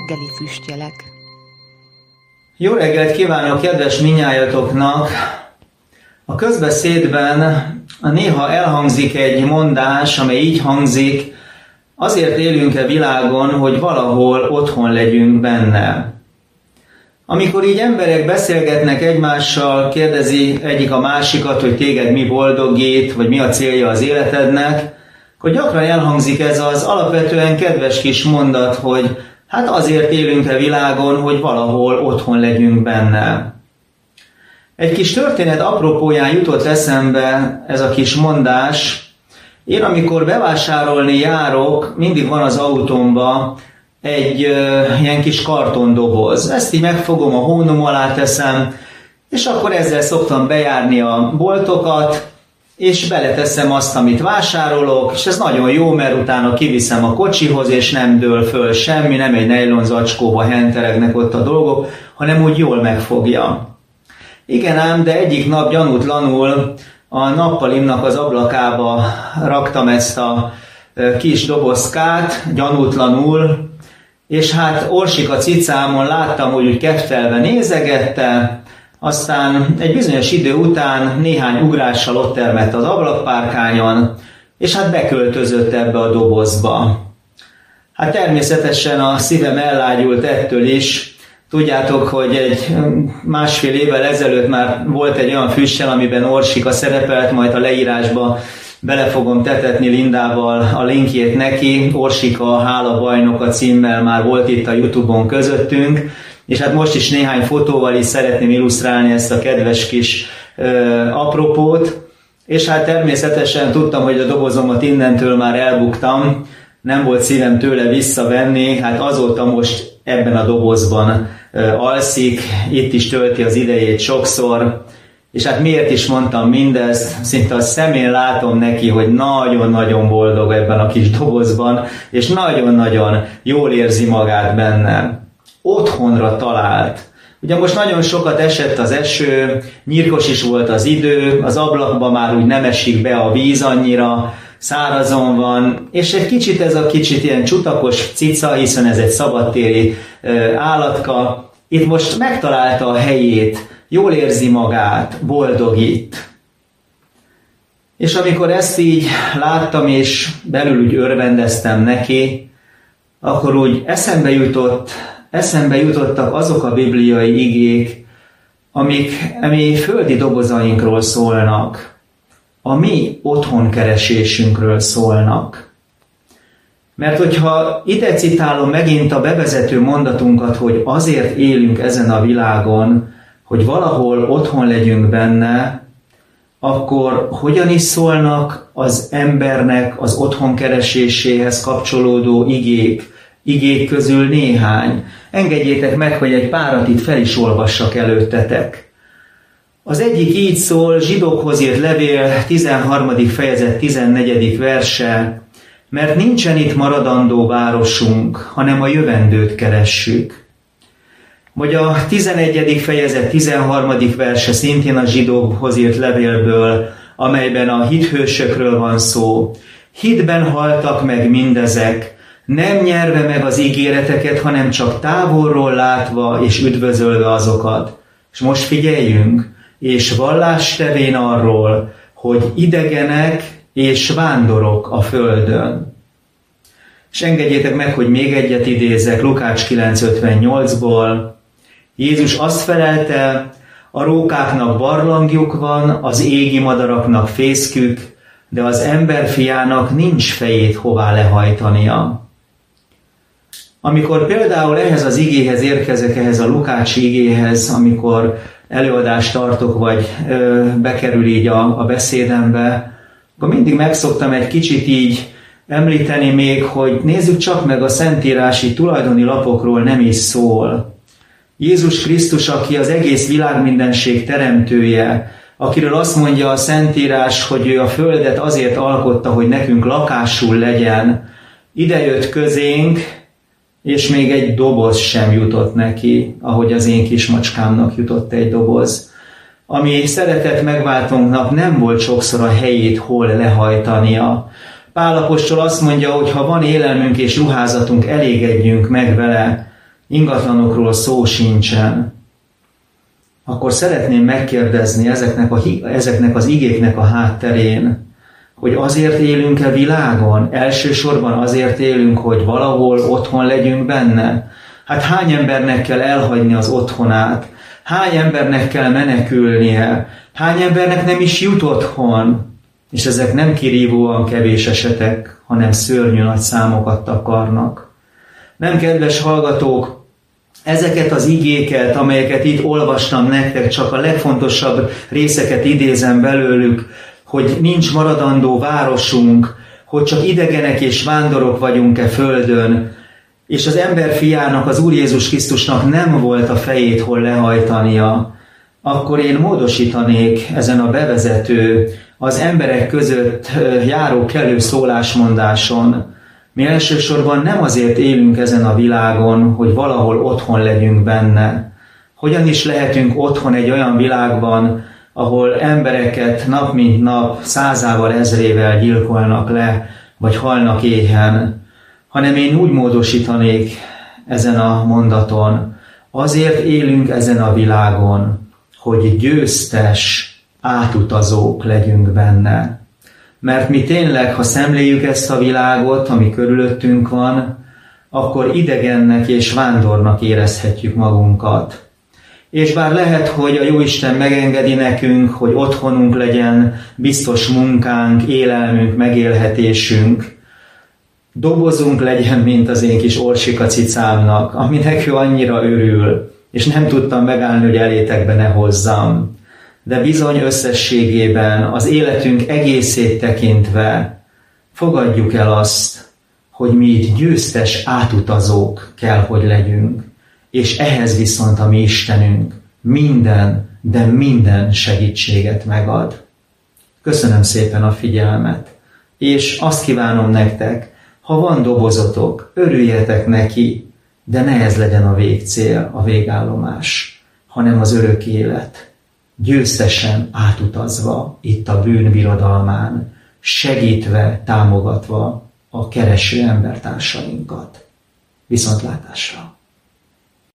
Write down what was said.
reggeli füstjelek. Jó reggelt kívánok kedves minnyájatoknak! A közbeszédben néha elhangzik egy mondás, amely így hangzik, azért élünk-e világon, hogy valahol otthon legyünk benne. Amikor így emberek beszélgetnek egymással, kérdezi egyik a másikat, hogy téged mi boldogít, vagy mi a célja az életednek, akkor gyakran elhangzik ez az alapvetően kedves kis mondat, hogy hát azért élünk a világon, hogy valahol otthon legyünk benne. Egy kis történet apropóján jutott eszembe ez a kis mondás. Én amikor bevásárolni járok, mindig van az autómba egy ö, ilyen kis kartondoboz. Ezt így megfogom, a hónom alá teszem, és akkor ezzel szoktam bejárni a boltokat, és beleteszem azt, amit vásárolok, és ez nagyon jó, mert utána kiviszem a kocsihoz, és nem dől föl semmi, nem egy nejlon zacskóba henteregnek ott a dolgok, hanem úgy jól megfogja. Igen ám, de egyik nap gyanútlanul a nappalimnak az ablakába raktam ezt a kis dobozkát, gyanútlanul, és hát Orsika cicámon láttam, hogy úgy keftelve nézegette, aztán egy bizonyos idő után néhány ugrással ott termett az ablakpárkányon, és hát beköltözött ebbe a dobozba. Hát természetesen a szívem ellágyult ettől is. Tudjátok, hogy egy másfél évvel ezelőtt már volt egy olyan füssel, amiben Orsika szerepelt, majd a leírásba bele fogom tetetni Lindával a linkjét neki. Orsika Hála bajnoka címmel már volt itt a Youtube-on közöttünk, és hát most is néhány fotóval is szeretném illusztrálni ezt a kedves kis ö, apropót, és hát természetesen tudtam, hogy a dobozomat innentől már elbuktam, nem volt szívem tőle visszavenni, hát azóta most ebben a dobozban alszik, itt is tölti az idejét sokszor, és hát miért is mondtam mindezt? Szinte a szemén látom neki, hogy nagyon-nagyon boldog ebben a kis dobozban, és nagyon-nagyon jól érzi magát benne otthonra talált. Ugye most nagyon sokat esett az eső, nyírkos is volt az idő, az ablakba már úgy nem esik be a víz annyira, szárazon van, és egy kicsit ez a kicsit ilyen csutakos cica, hiszen ez egy szabadtéri állatka, itt most megtalálta a helyét, jól érzi magát, boldog itt. És amikor ezt így láttam, és belül úgy örvendeztem neki, akkor úgy eszembe jutott eszembe jutottak azok a bibliai igék, amik ami földi dobozainkról szólnak, a mi otthonkeresésünkről szólnak. Mert hogyha ide citálom megint a bevezető mondatunkat, hogy azért élünk ezen a világon, hogy valahol otthon legyünk benne, akkor hogyan is szólnak az embernek az otthonkereséséhez kapcsolódó igék, igék közül néhány. Engedjétek meg, hogy egy párat itt fel is olvassak előttetek. Az egyik így szól, zsidókhoz írt levél, 13. fejezet, 14. verse, mert nincsen itt maradandó városunk, hanem a jövendőt keressük. Vagy a 11. fejezet 13. verse szintén a zsidókhoz írt levélből, amelyben a hithősökről van szó. Hitben haltak meg mindezek, nem nyerve meg az ígéreteket, hanem csak távolról látva és üdvözölve azokat. És most figyeljünk, és vallás tevén arról, hogy idegenek és vándorok a földön. És engedjétek meg, hogy még egyet idézek Lukács 9.58-ból. Jézus azt felelte, a rókáknak barlangjuk van, az égi madaraknak fészkük, de az emberfiának nincs fejét hová lehajtania. Amikor például ehhez az igéhez érkezek, ehhez a Lukács igéhez, amikor előadást tartok, vagy ö, bekerül így a, a beszédembe, akkor mindig megszoktam egy kicsit így említeni még, hogy nézzük csak meg a szentírási tulajdoni lapokról nem is szól. Jézus Krisztus, aki az egész világmindenség teremtője, akiről azt mondja a Szentírás, hogy ő a Földet azért alkotta, hogy nekünk lakásul legyen, idejött közénk, és még egy doboz sem jutott neki, ahogy az én kis macskámnak jutott egy doboz. Ami szeretett megváltónknak nem volt sokszor a helyét hol lehajtania. Pálapostól azt mondja, hogy ha van élelmünk és ruházatunk, elégedjünk meg vele. ingatlanokról szó sincsen, akkor szeretném megkérdezni ezeknek, a, ezeknek az igéknek a hátterén, hogy azért élünk-e világon? Elsősorban azért élünk, hogy valahol otthon legyünk benne? Hát hány embernek kell elhagyni az otthonát? Hány embernek kell menekülnie? Hány embernek nem is jut otthon? És ezek nem kirívóan kevés esetek, hanem szörnyű nagy számokat takarnak. Nem, kedves hallgatók, ezeket az igéket, amelyeket itt olvastam nektek, csak a legfontosabb részeket idézem belőlük, hogy nincs maradandó városunk, hogy csak idegenek és vándorok vagyunk-e földön, és az ember fiának, az Úr Jézus Krisztusnak nem volt a fejét hol lehajtania, akkor én módosítanék ezen a bevezető, az emberek között járó kelő szólásmondáson. Mi elsősorban nem azért élünk ezen a világon, hogy valahol otthon legyünk benne. Hogyan is lehetünk otthon egy olyan világban, ahol embereket nap mint nap százával, ezrével gyilkolnak le, vagy halnak éhen, hanem én úgy módosítanék ezen a mondaton, azért élünk ezen a világon, hogy győztes átutazók legyünk benne. Mert mi tényleg, ha szemléljük ezt a világot, ami körülöttünk van, akkor idegennek és vándornak érezhetjük magunkat. És bár lehet, hogy a Jóisten megengedi nekünk, hogy otthonunk legyen, biztos munkánk, élelmünk, megélhetésünk, dobozunk legyen, mint az én kis orsika cicámnak, aminek ő annyira örül, és nem tudtam megállni, hogy elétekbe ne hozzam. De bizony összességében, az életünk egészét tekintve fogadjuk el azt, hogy mi itt győztes átutazók kell, hogy legyünk és ehhez viszont a mi Istenünk minden, de minden segítséget megad. Köszönöm szépen a figyelmet, és azt kívánom nektek, ha van dobozotok, örüljetek neki, de ne ez legyen a végcél, a végállomás, hanem az örök élet, győztesen átutazva itt a bűn birodalmán, segítve, támogatva a kereső embertársainkat. Viszontlátásra!